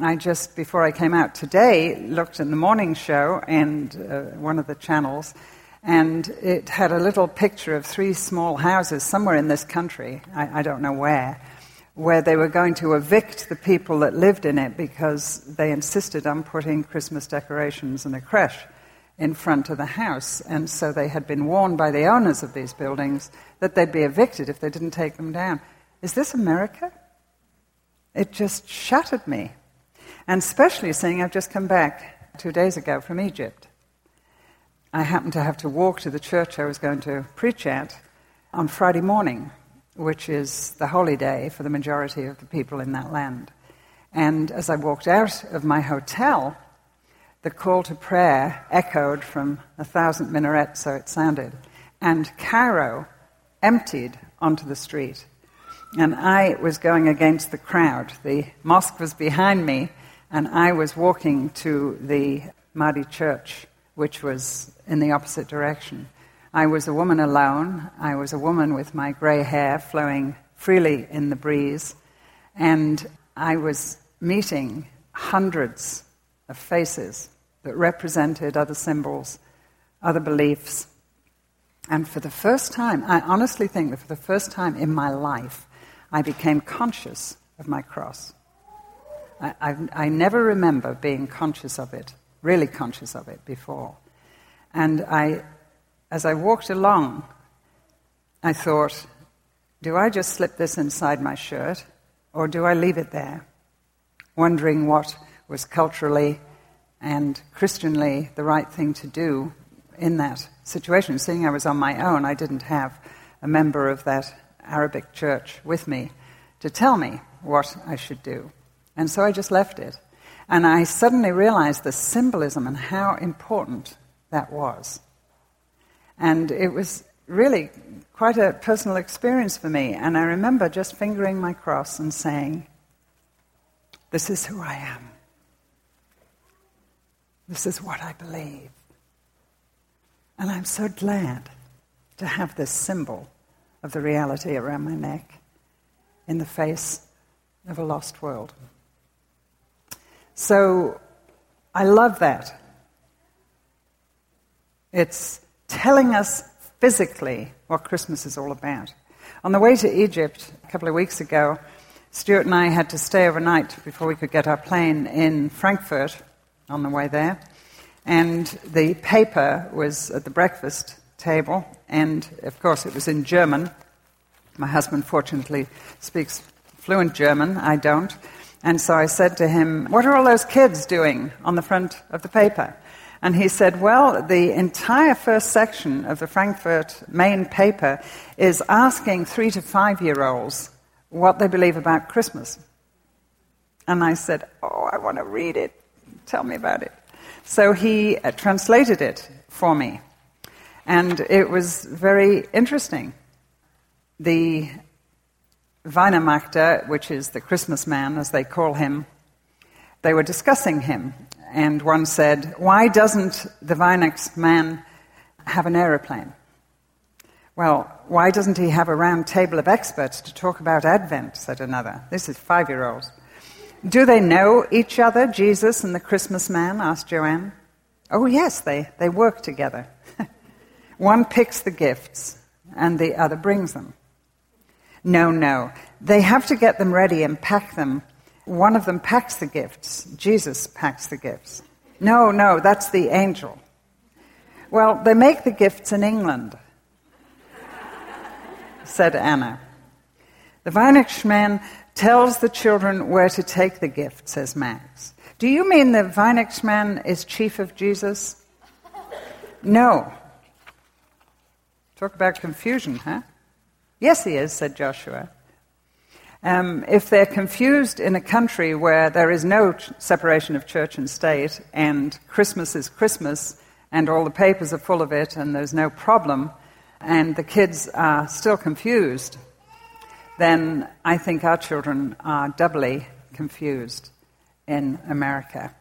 I just, before I came out today, looked in the morning show and uh, one of the channels, and it had a little picture of three small houses somewhere in this country, I, I don't know where, where they were going to evict the people that lived in it because they insisted on putting Christmas decorations and a creche in front of the house. And so they had been warned by the owners of these buildings that they'd be evicted if they didn't take them down. Is this America? It just shattered me. And especially seeing I've just come back two days ago from Egypt. I happened to have to walk to the church I was going to preach at on Friday morning, which is the holy day for the majority of the people in that land. And as I walked out of my hotel, the call to prayer echoed from a thousand minarets, so it sounded. And Cairo emptied onto the street. And I was going against the crowd. The mosque was behind me, and I was walking to the Maadi church, which was in the opposite direction. I was a woman alone. I was a woman with my grey hair flowing freely in the breeze. And I was meeting hundreds of faces that represented other symbols, other beliefs. And for the first time, I honestly think that for the first time in my life, I became conscious of my cross. I, I, I, never remember being conscious of it, really conscious of it before. And I, as I walked along, I thought, do I just slip this inside my shirt or do I leave it there? Wondering what was culturally and Christianly the right thing to do in that situation. Seeing I was on my own, I didn't have a member of that Arabic church with me to tell me what I should do. And so I just left it. And I suddenly realized the symbolism and how important that was. And it was really quite a personal experience for me. And I remember just fingering my cross and saying, This is who I am. This is what I believe. And I'm so glad to have this symbol of the reality around my neck in the face of a lost world. So I love that. It's telling us physically what Christmas is all about. On the way to Egypt a couple of weeks ago, Stuart and I had to stay overnight before we could get our plane in Frankfurt on the way there. And the paper was at the breakfast table, and of course it was in German. My husband, fortunately, speaks fluent German. I don't. And so I said to him, What are all those kids doing on the front of the paper? And he said, Well, the entire first section of the Frankfurt main paper is asking three to five year olds what they believe about Christmas. And I said, Oh, I want to read it. Tell me about it. So he uh, translated it for me. And it was very interesting. The Weihnachtsmann, which is the Christmas man, as they call him, they were discussing him. And one said, Why doesn't the Weihnachtsmann have an aeroplane? Well, why doesn't he have a round table of experts to talk about Advent? said another. This is five year olds. Do they know each other, Jesus and the Christmas man? asked Joanne. Oh, yes, they, they work together. One picks the gifts and the other brings them. No, no. They have to get them ready and pack them. One of them packs the gifts. Jesus packs the gifts. No, no, that's the angel. Well, they make the gifts in England, said Anna. The Weihnachtsmann tells the children where to take the gift, says Max. Do you mean the Weihnachtsmann is chief of Jesus? No. Talk about confusion, huh? Yes, he is, said Joshua. Um, if they're confused in a country where there is no ch- separation of church and state, and Christmas is Christmas, and all the papers are full of it, and there's no problem, and the kids are still confused, then I think our children are doubly confused in America.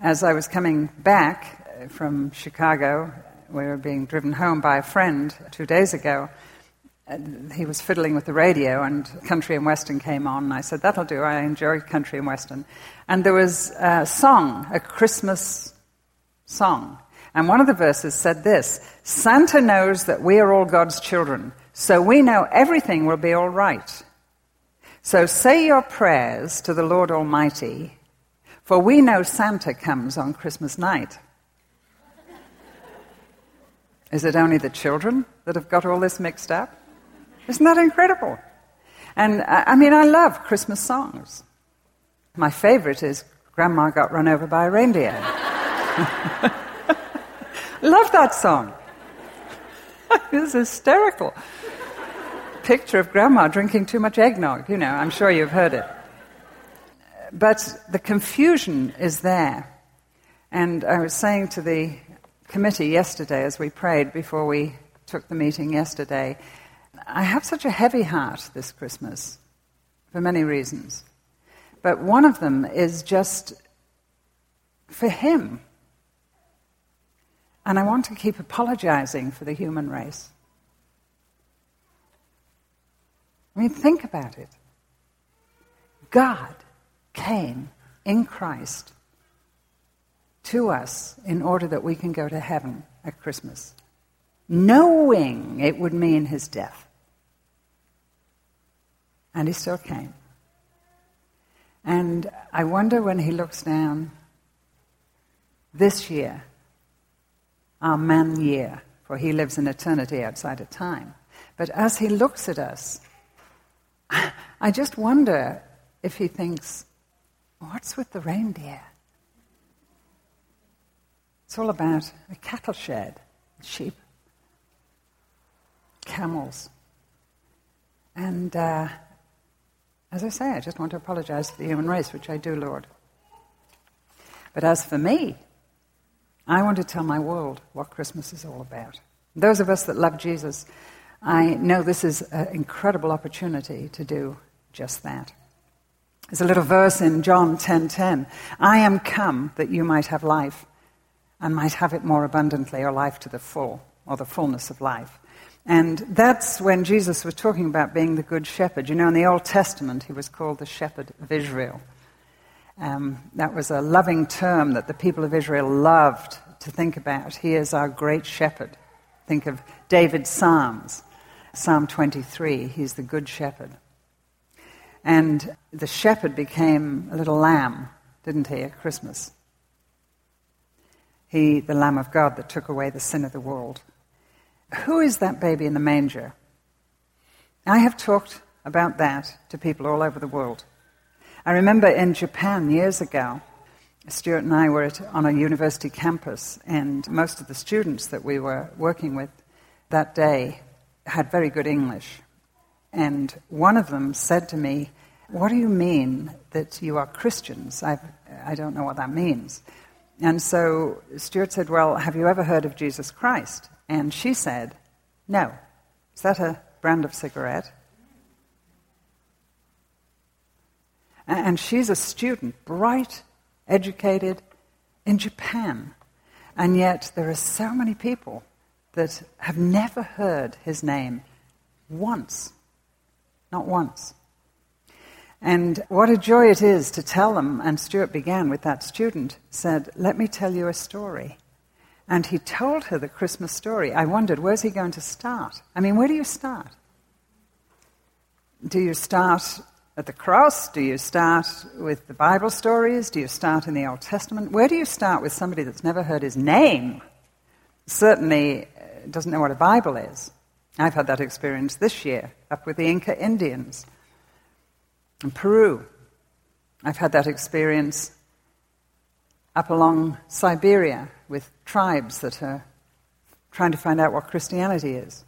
As I was coming back from Chicago, we were being driven home by a friend two days ago, he was fiddling with the radio, and country and western came on. And I said, That'll do. I enjoy country and western. And there was a song, a Christmas song. And one of the verses said this Santa knows that we are all God's children, so we know everything will be all right. So say your prayers to the Lord Almighty, for we know Santa comes on Christmas night. Is it only the children that have got all this mixed up? Isn't that incredible? And uh, I mean, I love Christmas songs. My favorite is Grandma Got Run Over by a Reindeer. love that song. it's hysterical. Picture of Grandma drinking too much eggnog, you know, I'm sure you've heard it. But the confusion is there. And I was saying to the committee yesterday as we prayed before we took the meeting yesterday I have such a heavy heart this Christmas for many reasons. But one of them is just for Him. And I want to keep apologizing for the human race. I mean, think about it. God came in Christ to us in order that we can go to heaven at Christmas, knowing it would mean his death. And he still came. And I wonder when he looks down this year, our man year, for he lives in eternity outside of time. But as he looks at us, I just wonder if he thinks, what's with the reindeer? It's all about a cattle shed, sheep, camels. And uh, as I say, I just want to apologize to the human race, which I do, Lord. But as for me, I want to tell my world what Christmas is all about. Those of us that love Jesus, I know this is an incredible opportunity to do just that. There's a little verse in John 10:10. I am come that you might have life and might have it more abundantly, or life to the full, or the fullness of life. And that's when Jesus was talking about being the good shepherd. You know, in the Old Testament, he was called the shepherd of Israel. Um, that was a loving term that the people of Israel loved to think about. He is our great shepherd. Think of David's Psalms. Psalm 23, he's the good shepherd. And the shepherd became a little lamb, didn't he, at Christmas? He, the Lamb of God that took away the sin of the world. Who is that baby in the manger? I have talked about that to people all over the world. I remember in Japan years ago, Stuart and I were at, on a university campus, and most of the students that we were working with that day had very good English. And one of them said to me, What do you mean that you are Christians? I've, I don't know what that means. And so Stuart said, Well, have you ever heard of Jesus Christ? And she said, No. Is that a brand of cigarette? And she's a student, bright, educated, in Japan. And yet there are so many people that have never heard his name once. Not once. And what a joy it is to tell them. And Stuart began with that student, said, Let me tell you a story. And he told her the Christmas story. I wondered, where's he going to start? I mean, where do you start? Do you start at the cross? Do you start with the Bible stories? Do you start in the Old Testament? Where do you start with somebody that's never heard his name? Certainly uh, doesn't know what a Bible is. I've had that experience this year up with the Inca Indians in Peru. I've had that experience up along Siberia with tribes that are trying to find out what Christianity is.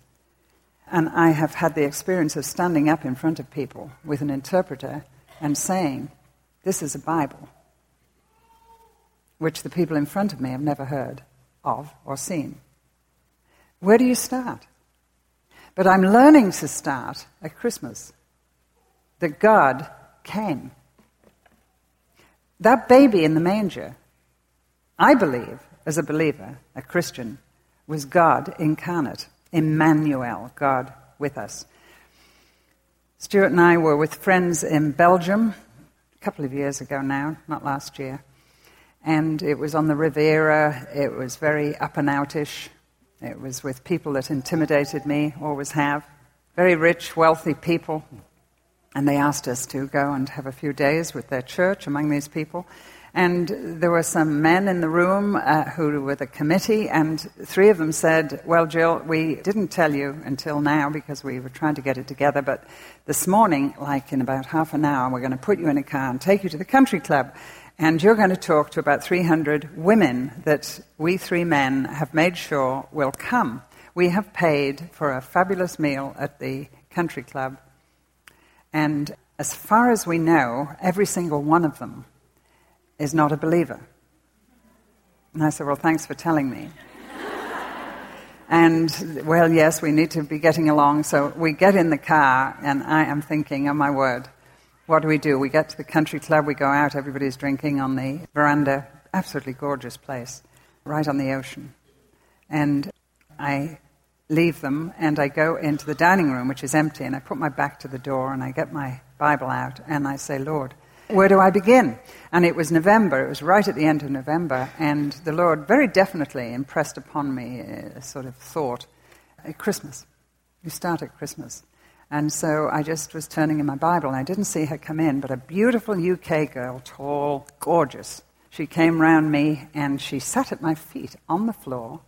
And I have had the experience of standing up in front of people with an interpreter and saying, This is a Bible, which the people in front of me have never heard of or seen. Where do you start? But I'm learning to start at Christmas. That God came. That baby in the manger I believe, as a believer, a Christian, was God incarnate, Emmanuel, God with us. Stuart and I were with friends in Belgium a couple of years ago now, not last year. And it was on the Riviera. It was very up and outish. It was with people that intimidated me, always have. Very rich, wealthy people. And they asked us to go and have a few days with their church among these people. And there were some men in the room uh, who were the committee, and three of them said, Well, Jill, we didn't tell you until now because we were trying to get it together, but this morning, like in about half an hour, we're going to put you in a car and take you to the country club. And you're going to talk to about 300 women that we three men have made sure will come. We have paid for a fabulous meal at the country club. And as far as we know, every single one of them is not a believer. And I said, Well, thanks for telling me. and, well, yes, we need to be getting along. So we get in the car, and I am thinking, Oh my word, what do we do? We get to the country club, we go out, everybody's drinking on the veranda. Absolutely gorgeous place, right on the ocean. And I leave them and I go into the dining room, which is empty, and I put my back to the door and I get my Bible out and I say, Lord, where do I begin? And it was November, it was right at the end of November, and the Lord very definitely impressed upon me a sort of thought Christmas. You start at Christmas. And so I just was turning in my Bible, and I didn't see her come in, but a beautiful UK girl, tall, gorgeous. She came round me and she sat at my feet on the floor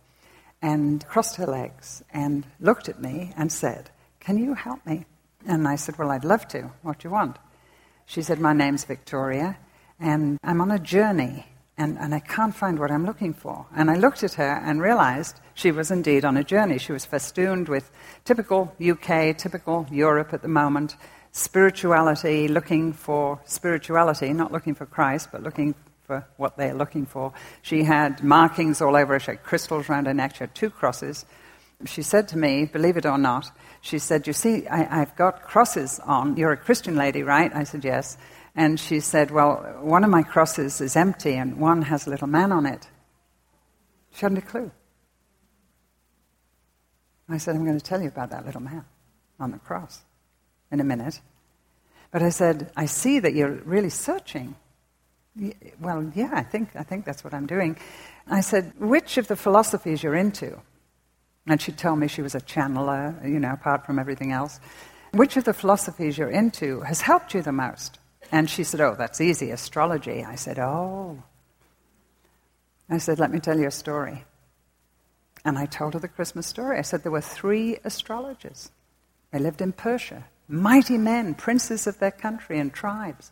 and crossed her legs and looked at me and said, Can you help me? And I said, Well, I'd love to. What do you want? She said, My name's Victoria, and I'm on a journey and, and I can't find what I'm looking for. And I looked at her and realized she was indeed on a journey. She was festooned with typical UK, typical Europe at the moment, spirituality, looking for spirituality, not looking for Christ, but looking for what they're looking for. She had markings all over her, she had crystals around her neck, she had two crosses. She said to me, believe it or not, she said, You see, I, I've got crosses on. You're a Christian lady, right? I said, Yes. And she said, Well, one of my crosses is empty and one has a little man on it. She hadn't a clue. I said, I'm going to tell you about that little man on the cross in a minute. But I said, I see that you're really searching. Well, yeah, I think, I think that's what I'm doing. I said, which of the philosophies you're into? And she'd tell me she was a channeler, you know, apart from everything else. Which of the philosophies you're into has helped you the most? And she said, Oh, that's easy, astrology. I said, Oh. I said, Let me tell you a story. And I told her the Christmas story. I said, There were three astrologers. They lived in Persia, mighty men, princes of their country and tribes.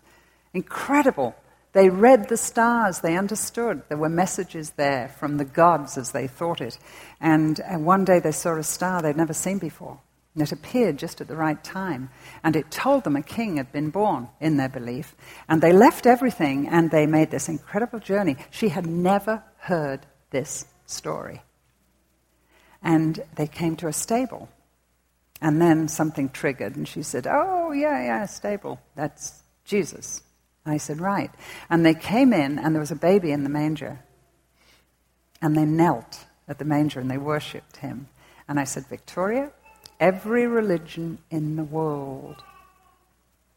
Incredible. They read the stars, they understood. There were messages there from the gods as they thought it. And, and one day they saw a star they'd never seen before. And it appeared just at the right time. And it told them a king had been born, in their belief. And they left everything and they made this incredible journey. She had never heard this story. And they came to a stable. And then something triggered, and she said, Oh, yeah, yeah, stable. That's Jesus. I said, Right. And they came in, and there was a baby in the manger. And they knelt at the manger and they worshipped him. And I said, Victoria, Every religion in the world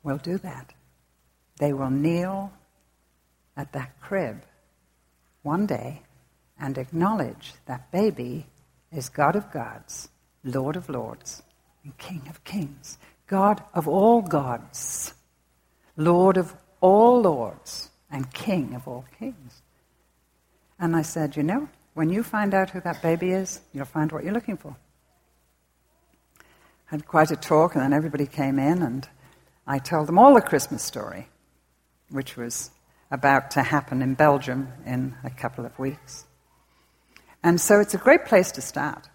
will do that. They will kneel at that crib one day and acknowledge that baby is God of gods, Lord of lords, and King of kings, God of all gods, Lord of all lords, and King of all kings. And I said, You know, when you find out who that baby is, you'll find what you're looking for had quite a talk, and then everybody came in, and I told them all the Christmas story, which was about to happen in Belgium in a couple of weeks. And so it's a great place to start.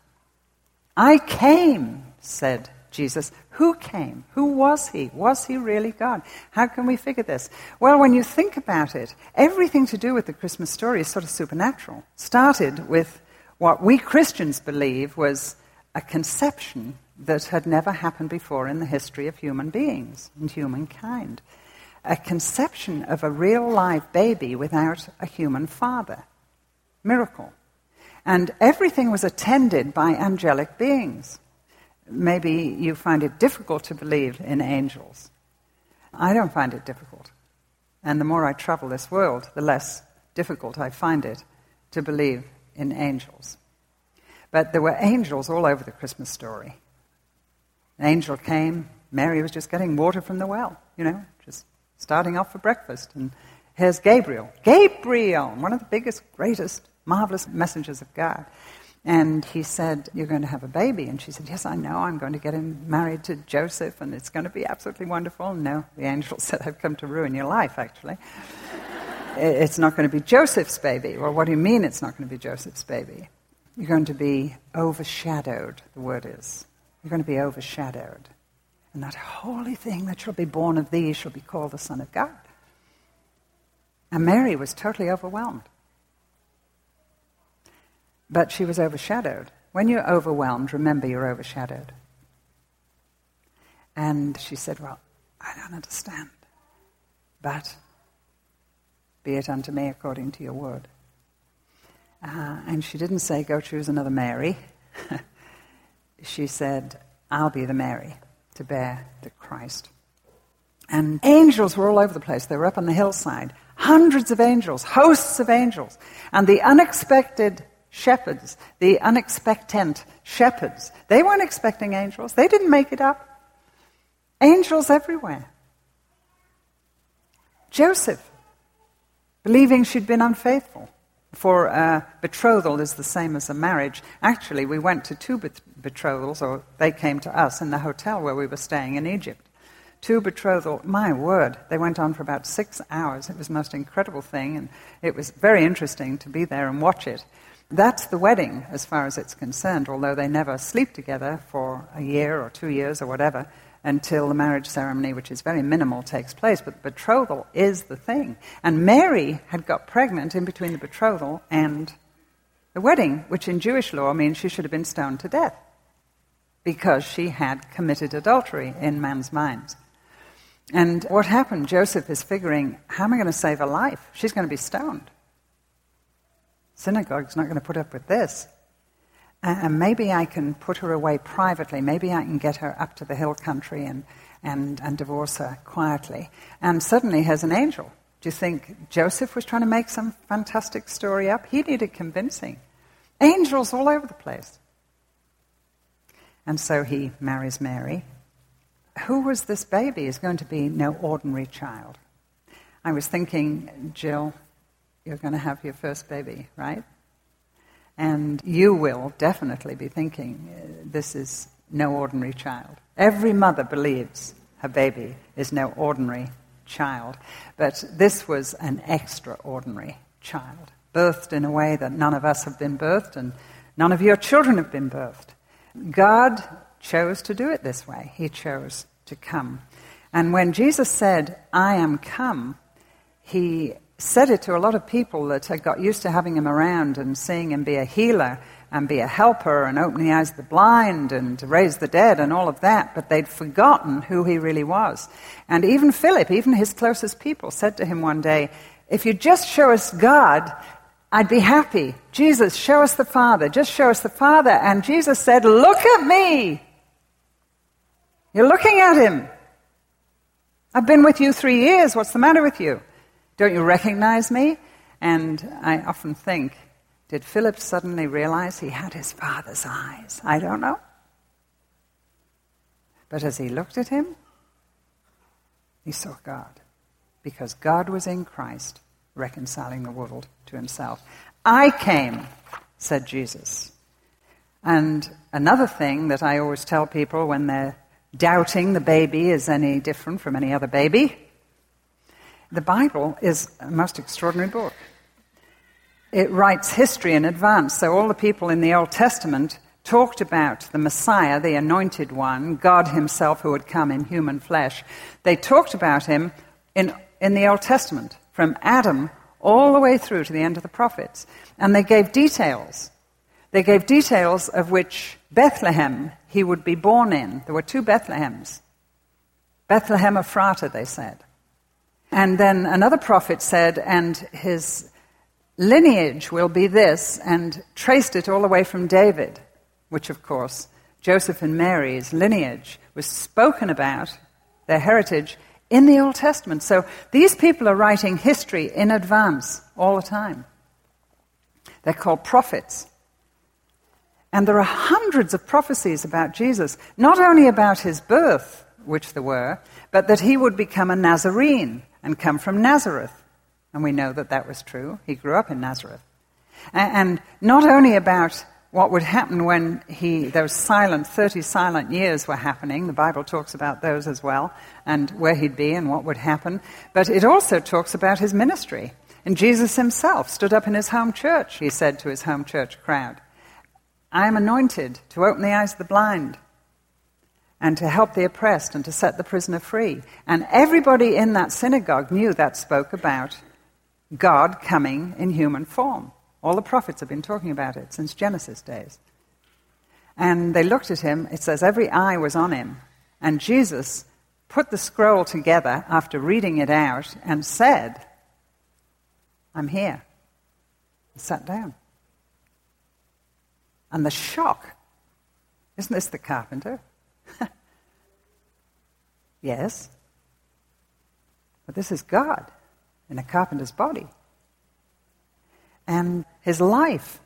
I came, said Jesus. Who came? Who was he? Was he really God? How can we figure this? Well, when you think about it, everything to do with the Christmas story is sort of supernatural. Started with what we Christians believe was a conception that had never happened before in the history of human beings and humankind. A conception of a real live baby without a human father. Miracle. And everything was attended by angelic beings. Maybe you find it difficult to believe in angels. I don't find it difficult. And the more I travel this world, the less difficult I find it to believe in angels. But there were angels all over the Christmas story. An angel came, Mary was just getting water from the well, you know, just starting off for breakfast. And here's Gabriel. Gabriel, one of the biggest, greatest, marvelous messengers of God. And he said, You're going to have a baby. And she said, Yes, I know. I'm going to get him married to Joseph, and it's going to be absolutely wonderful. No, the angel said, I've come to ruin your life, actually. it's not going to be Joseph's baby. Well, what do you mean it's not going to be Joseph's baby? You're going to be overshadowed, the word is. You're going to be overshadowed. And that holy thing that shall be born of thee shall be called the Son of God. And Mary was totally overwhelmed. But she was overshadowed. When you're overwhelmed, remember you're overshadowed. And she said, Well, I don't understand. But be it unto me according to your word. Uh, and she didn't say, Go choose another Mary. she said, I'll be the Mary to bear the Christ. And angels were all over the place. They were up on the hillside. Hundreds of angels, hosts of angels. And the unexpected shepherds, the unexpectant shepherds. They weren't expecting angels, they didn't make it up. Angels everywhere. Joseph, believing she'd been unfaithful. For a betrothal is the same as a marriage. Actually, we went to two betrothals, or they came to us in the hotel where we were staying in Egypt. Two betrothal, my word, they went on for about six hours. It was the most incredible thing, and it was very interesting to be there and watch it. That's the wedding, as far as it's concerned, although they never sleep together for a year or two years or whatever until the marriage ceremony, which is very minimal, takes place. But the betrothal is the thing. And Mary had got pregnant in between the betrothal and the wedding, which in Jewish law means she should have been stoned to death because she had committed adultery in man's mind. And what happened? Joseph is figuring, how am I going to save her life? She's going to be stoned. Synagogue's not going to put up with this. And maybe I can put her away privately. Maybe I can get her up to the hill country and, and, and divorce her quietly. And suddenly, here's an angel. Do you think Joseph was trying to make some fantastic story up? He needed convincing. Angels all over the place. And so he marries Mary. Who was this baby? Is going to be no ordinary child. I was thinking, Jill, you're going to have your first baby, right? And you will definitely be thinking, uh, this is no ordinary child. Every mother believes her baby is no ordinary child. But this was an extraordinary child, birthed in a way that none of us have been birthed, and none of your children have been birthed. God chose to do it this way. He chose to come. And when Jesus said, I am come, he said it to a lot of people that had got used to having him around and seeing him be a healer and be a helper and open the eyes of the blind and raise the dead and all of that, but they'd forgotten who he really was. And even Philip, even his closest people, said to him one day, If you just show us God, I'd be happy. Jesus, show us the Father. Just show us the Father. And Jesus said, Look at me. You're looking at him. I've been with you three years. What's the matter with you? Don't you recognize me? And I often think, did Philip suddenly realize he had his father's eyes? I don't know. But as he looked at him, he saw God. Because God was in Christ, reconciling the world to himself. I came, said Jesus. And another thing that I always tell people when they're doubting the baby is any different from any other baby the Bible is a most extraordinary book. It writes history in advance. So, all the people in the Old Testament talked about the Messiah, the anointed one, God Himself who would come in human flesh. They talked about Him in, in the Old Testament, from Adam all the way through to the end of the prophets. And they gave details. They gave details of which Bethlehem he would be born in. There were two Bethlehems. Bethlehem Ephrata, they said. And then another prophet said, and his lineage will be this, and traced it all the way from David, which of course Joseph and Mary's lineage was spoken about, their heritage, in the Old Testament. So these people are writing history in advance all the time. They're called prophets. And there are hundreds of prophecies about Jesus, not only about his birth, which there were, but that he would become a Nazarene and come from Nazareth. And we know that that was true. He grew up in Nazareth. And not only about what would happen when he, those silent, 30 silent years were happening. The Bible talks about those as well, and where he'd be and what would happen. But it also talks about his ministry. And Jesus himself stood up in his home church, he said to his home church crowd, I am anointed to open the eyes of the blind and to help the oppressed and to set the prisoner free. And everybody in that synagogue knew that spoke about God coming in human form. All the prophets have been talking about it since Genesis days. And they looked at him, it says every eye was on him. And Jesus put the scroll together after reading it out and said, I'm here. He sat down. And the shock isn't this the carpenter? yes. But this is God in a carpenter's body. And his life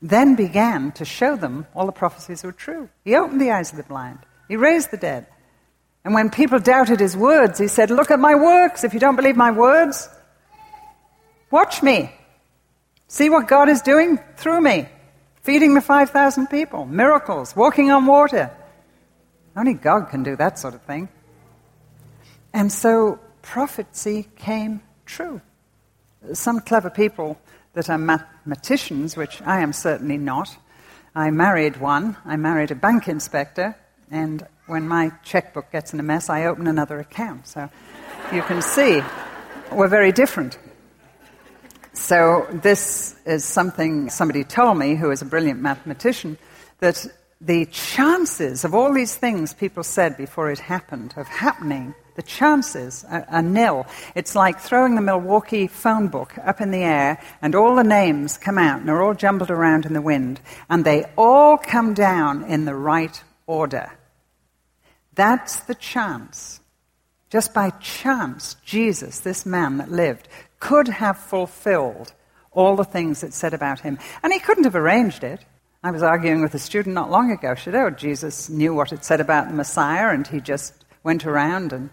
then began to show them all the prophecies were true. He opened the eyes of the blind, he raised the dead. And when people doubted his words, he said, Look at my works. If you don't believe my words, watch me. See what God is doing through me. Feeding the 5,000 people, miracles, walking on water. Only God can do that sort of thing. And so prophecy came true. Some clever people that are mathematicians, which I am certainly not. I married one. I married a bank inspector, and when my checkbook gets in a mess, I open another account. So you can see we're very different. So this is something somebody told me, who is a brilliant mathematician, that the chances of all these things people said before it happened, of happening, the chances are, are, nil. It's like throwing the Milwaukee phone book up in the air and all the names come out and they're all jumbled around in the wind and they all come down in the right order. That's the chance. Just by chance, Jesus, this man that lived, could have fulfilled all the things it said about him. And he couldn't have arranged it. I was arguing with a student not long ago. Said, Oh, Jesus knew what it said about the Messiah, and he just went around and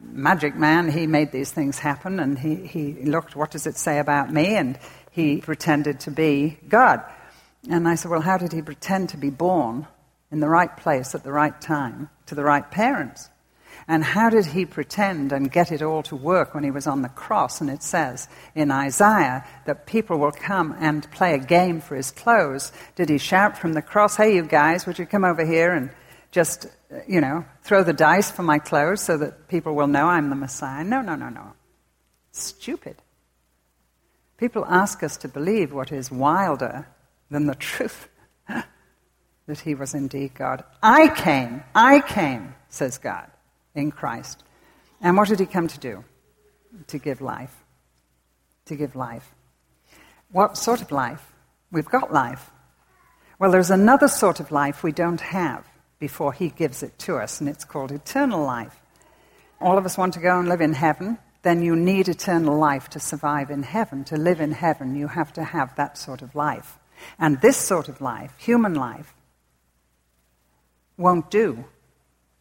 magic man, he made these things happen, and he, he looked, what does it say about me? And he pretended to be God. And I said, well, how did he pretend to be born in the right place at the right time to the right parents? And how did he pretend and get it all to work when he was on the cross? And it says in Isaiah that people will come and play a game for his clothes. Did he shout from the cross, hey, you guys, would you come over here and just, you know, throw the dice for my clothes so that people will know I'm the Messiah. No, no, no, no. Stupid. People ask us to believe what is wilder than the truth that he was indeed God. I came, I came, says God, in Christ. And what did he come to do? To give life. To give life. What sort of life? We've got life. Well, there's another sort of life we don't have before He gives it to us, and it's called eternal life. All of us want to go and live in heaven, then you need eternal life to survive in heaven. To live in heaven, you have to have that sort of life. And this sort of life, human life, won't do.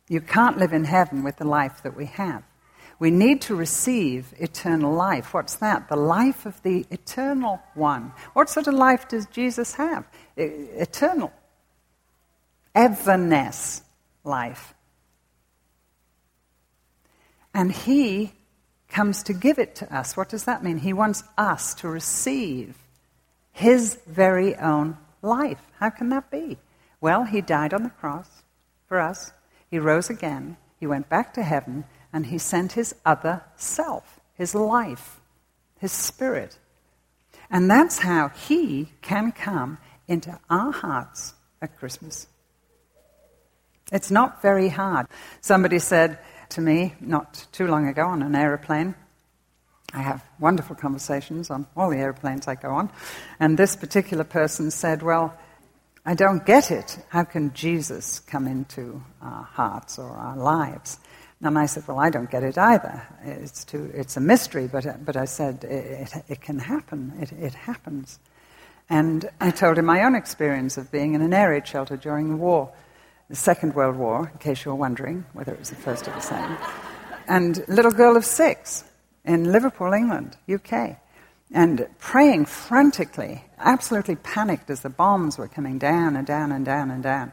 You can't live in heaven with the life that we have. We need to receive eternal life. What's that? The life of the eternal one. What sort of life does Jesus have? eternal everness life. And He comes to give it to us. What does that mean? He wants us to receive His very own life. How can that be? Well, He died on the cross for us, He rose again, He went back to heaven, and He sent His other self, His life, His spirit. And that's how He can come into our hearts at Christmas. It's not very hard. Somebody said to me not too long ago on an aeroplane, I have wonderful conversations on all the airplanes I go on, and this particular person said, Well, I don't get it. How can Jesus come into our hearts or our lives? And I said, Well, I don't get it either. It's, too, it's a mystery, but, but I said, it, it, it can happen. It, it happens. And I told him my own experience of being in an air raid shelter during the war, the Second World War, in case you were wondering whether it was the first or the second. And little girl of six in Liverpool, England, UK and praying frantically, absolutely panicked as the bombs were coming down and down and down and down,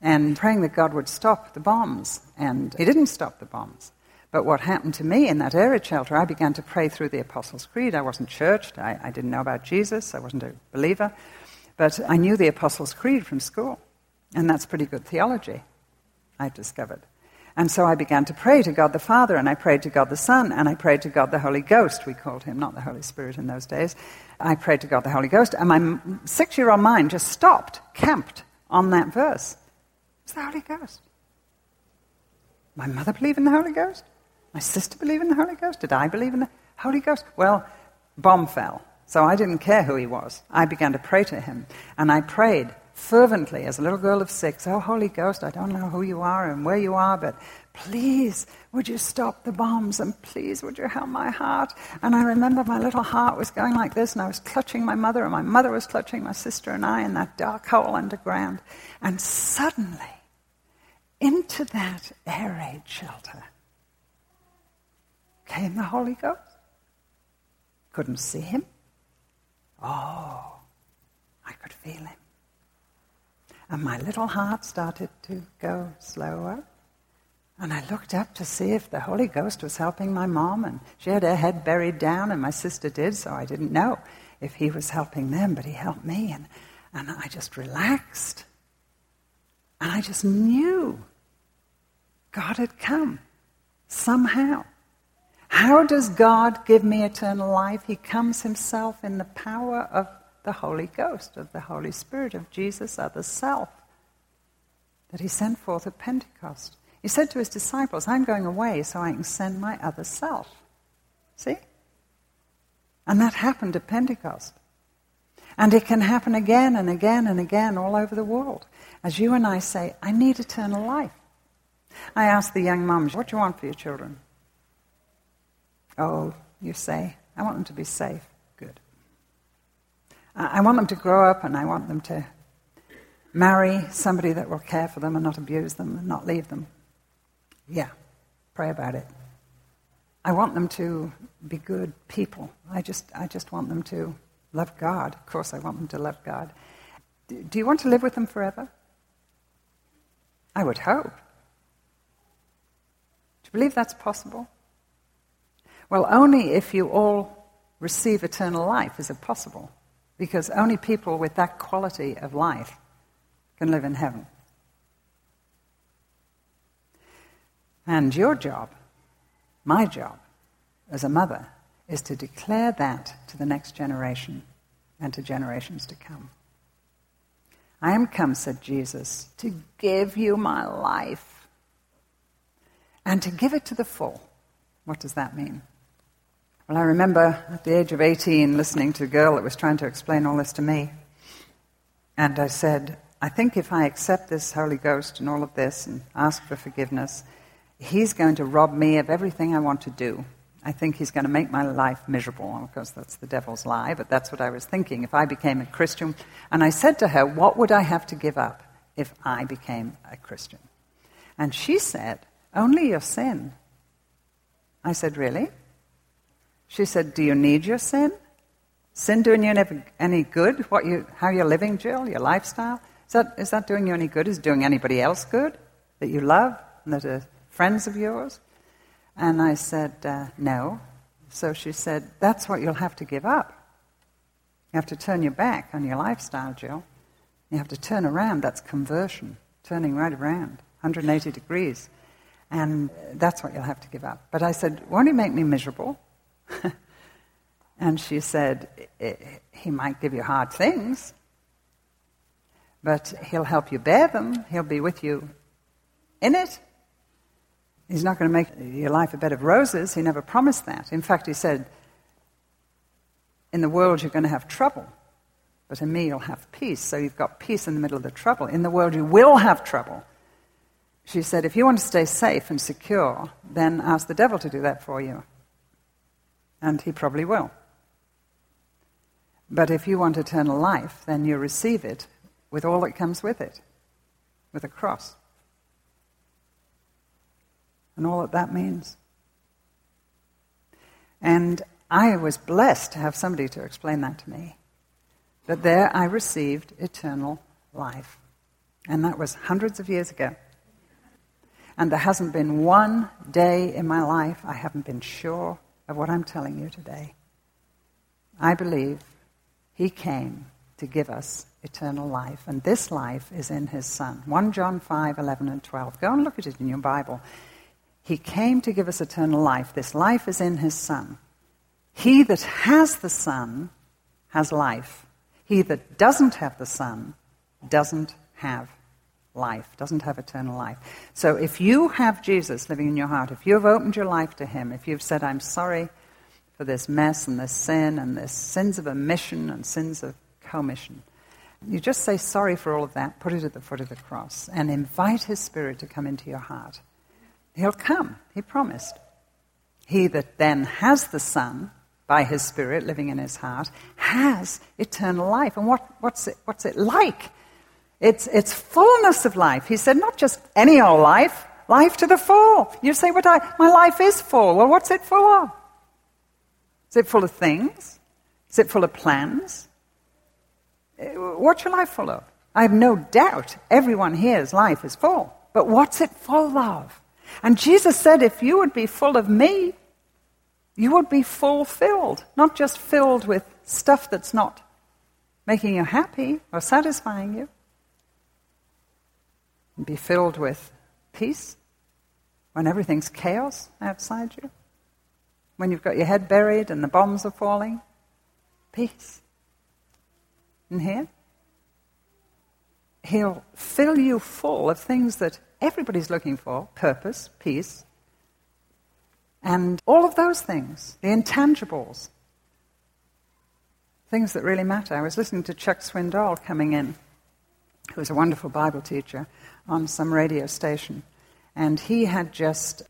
and praying that God would stop the bombs. And He didn't stop the bombs. But what happened to me in that air raid shelter, I began to pray through the Apostles' Creed. I wasn't churched, I, I didn't know about Jesus, I wasn't a believer, but I knew the Apostles' Creed from school. And that's pretty good theology, I've discovered. And so I began to pray to God the Father, and I prayed to God the Son, and I prayed to God the Holy Ghost. We called him, not the Holy Spirit in those days. I prayed to God the Holy Ghost, and my six year old mind just stopped, camped on that verse. It's the Holy Ghost. My mother believed in the Holy Ghost? My sister believed in the Holy Ghost? Did I believe in the Holy Ghost? Well, bomb fell. So I didn't care who he was. I began to pray to him. And I prayed fervently as a little girl of six, Oh, Holy Ghost, I don't know who you are and where you are, but please, would you stop the bombs and please, would you help my heart? And I remember my little heart was going like this, and I was clutching my mother, and my mother was clutching my sister and I in that dark hole underground. And suddenly, into that air raid shelter came the Holy Ghost. Couldn't see him. Oh, I could feel him. And my little heart started to go slower. And I looked up to see if the Holy Ghost was helping my mom, and she had her head buried down, and my sister did, so I didn't know if he was helping them, but he helped me. And, and I just relaxed. And I just knew God had come somehow. How does God give me eternal life? He comes himself in the power of the Holy Ghost, of the Holy Spirit, of Jesus, other self, that he sent forth at Pentecost. He said to his disciples, I'm going away so I can send my other self. See? And that happened at Pentecost. And it can happen again and again and again all over the world. As you and I say, I need eternal life. I ask the young mums, what do you want for your children? Oh, you say, I want them to be safe. I want them to grow up and I want them to marry somebody that will care for them and not abuse them and not leave them. Yeah, pray about it. I want them to be good people. I just, I just want them to love God. Of course, I want them to love God. Do you want to live with them forever? I would hope. Do you believe that's possible? Well, only if you all receive eternal life is it possible because only people with that quality of life can live in heaven. And your job, my job as a mother, is to declare that to the next generation and to generations to come. I am come, said Jesus, to give you my life and to give it to the full. What does that mean? Well, I remember at the age of 18 listening to a girl that was trying to explain all this to me. And I said, I think if I accept this Holy Ghost and all of this and ask for forgiveness, He's going to rob me of everything I want to do. I think He's going to make my life miserable. Of course, that's the devil's lie, but that's what I was thinking if I became a Christian. And I said to her, What would I have to give up if I became a Christian? And she said, Only your sin. I said, Really? She said, Do you need your sin? Sin doing you any good? What you, how you're living, Jill, your lifestyle? Is that, is that doing you any good? Is doing anybody else good that you love and that are friends of yours? And I said, uh, No. So she said, That's what you'll have to give up. You have to turn your back on your lifestyle, Jill. You have to turn around. That's conversion, turning right around, 180 degrees. And that's what you'll have to give up. But I said, Won't it make me miserable? and she said, He might give you hard things, but He'll help you bear them. He'll be with you in it. He's not going to make your life a bed of roses. He never promised that. In fact, He said, In the world you're going to have trouble. but in me you'll have peace. So you've got peace in the middle of the trouble. In the world you will have trouble. She said, if you want to stay safe and secure, then ask the devil to do that for you. And he probably will. But if you want eternal life, then you receive it with all that comes with it, with a cross. And all that that means. And I was blessed to have somebody to explain that to me. But there I received eternal life. And that was hundreds of years ago. And there hasn't been one day in my life I haven't been sure of what I'm telling you today. I believe he came to give us eternal life, and this life is in his Son. 1 John 5 11 and 12. Go and look at it in your Bible. He came to give us eternal life. This life is in his Son. He that has the Son has life. He that doesn't have the Son doesn't have life, doesn't have eternal life. So if you have Jesus living in your heart, if you've opened your life to Him, if you've said, I'm sorry for this mess and this sin and this sins of omission and sins of commission, you just say sorry for all of that, put it at the foot of the cross, and invite His Spirit to come into your heart. He'll come, He promised. He that then has the Son by his Spirit living in his heart, has eternal life. And what, what's, it, what's it like? It's, it's fullness of life. He said, not just any old life, life to the full. You say, but I, my life is full. Well, what's it full of? Is it full of things? Is it full of plans? Uh, what's your life full of? I have no doubt everyone here's life is full. But what's it full of? And Jesus said, if you would be full of me, you would be fulfilled, not just filled with stuff that's not making you happy or satisfying you. And be filled with peace when everything's chaos outside you. When you've got your head buried and the bombs are falling. Peace. And here, He'll fill you full of things that everybody's looking for purpose, peace, and all of those things, the intangibles, things that really matter. I was listening to Chuck Swindoll coming in, who's a wonderful Bible teacher, on some radio station. And he had just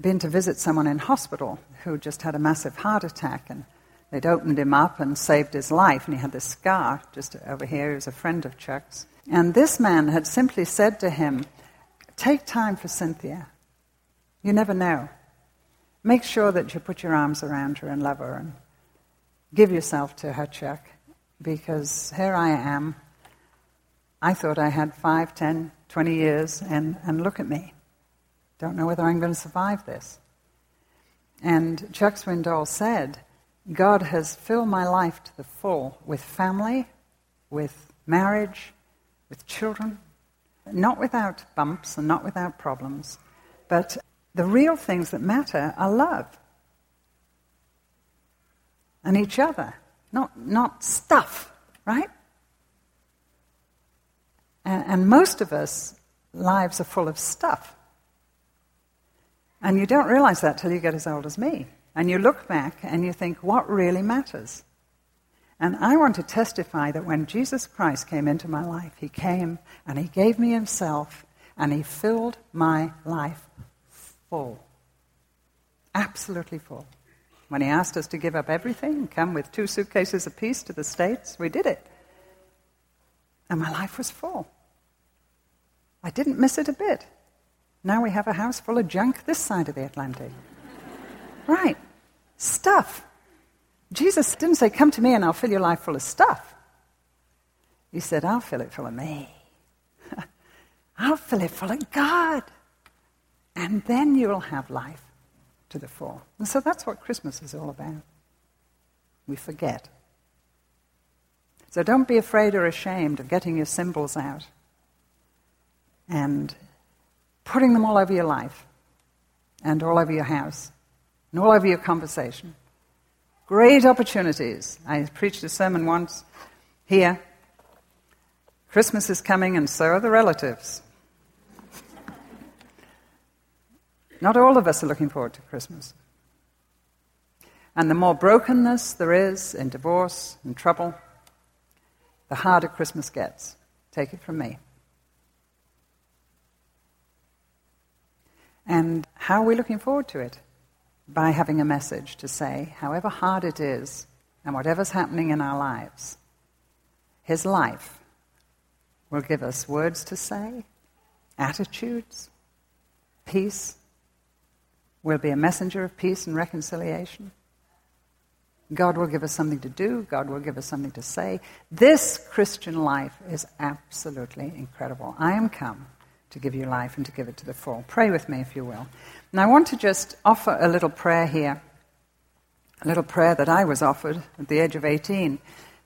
been to visit someone in hospital who just had a massive heart attack. And they'd opened him up and saved his life. And he had this scar just over here. He was a friend of Chuck's. And this man had simply said to him, Take time for Cynthia. You never know make sure that you put your arms around her and love her and give yourself to her, Chuck, because here I am. I thought I had five, ten, twenty years, and, and look at me. Don't know whether I'm going to survive this. And Chuck Swindoll said, God has filled my life to the full with family, with marriage, with children, not without bumps and not without problems, but the real things that matter are love and each other, not, not stuff, right? And, and most of us, lives are full of stuff. And you don't realize that till you get as old as me. And you look back and you think, what really matters? And I want to testify that when Jesus Christ came into my life, he came and he gave me himself and he filled my life full. Absolutely full. When he asked us to give up everything come with two suitcases apiece to the States, we did it. And my life was full. I didn't miss it a bit. Now we have a house full of junk this side of the Atlantic. right. Stuff. Jesus didn't say, Come to me and I'll fill your life full of stuff. He said, I'll fill it full of me. I'll fill it full of God. And then you'll have life to the full. And so that's what Christmas is all about. We forget. So don't be afraid or ashamed of getting your symbols out and putting them all over your life and all over your house and all over your conversation. Great opportunities. I preached a sermon once here. Christmas is coming, and so are the relatives. Not all of us are looking forward to Christmas. And the more brokenness there is in divorce and trouble the harder Christmas gets. Take it from me. And how are we looking forward to it? By having a message to say, however hard it is, and whatever's happening in our lives, His life will give us words to say, attitudes, peace, We'll be a messenger of peace and reconciliation. God will give us something to do. God will give us something to say. This Christian life is absolutely incredible. I am come to give you life and to give it to the full. Pray with me, if you will. And I want to just offer a little prayer here, a little prayer that I was offered at the age of 18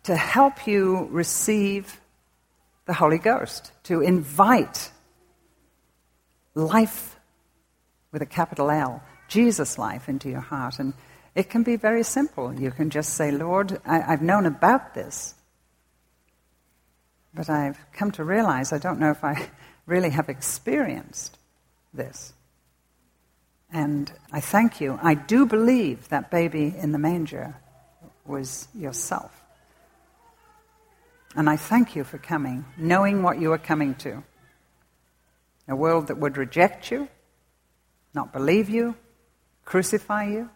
to help you receive the Holy Ghost, to invite life with a capital L, Jesus life into your heart. And it can be very simple. You can just say, Lord, I, have known about this, but I've come to realize I don't know if I really have experienced this. And I thank you. I do believe that baby in the manger was yourself. And I thank you for coming, knowing what you are coming to. A world that would reject you, not believe you, crucify you,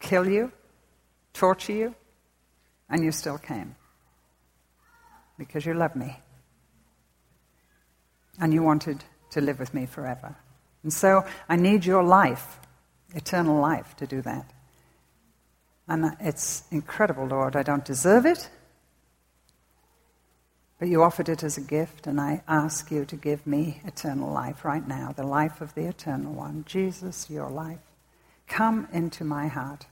kill you, torture you, and you still came. Because you love me. And you wanted to live with me forever. And so I need your life, eternal life, to do that. And it's incredible, Lord. I don't deserve it. But you offered it as a gift, and I ask you to give me eternal life right now, the life of the eternal one. Jesus, your life. Come into my heart.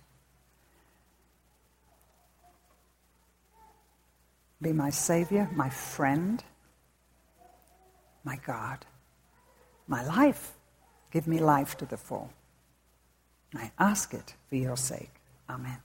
Be my Savior, my friend, my God, my life. Give me life to the full. I ask it for your sake. Amen.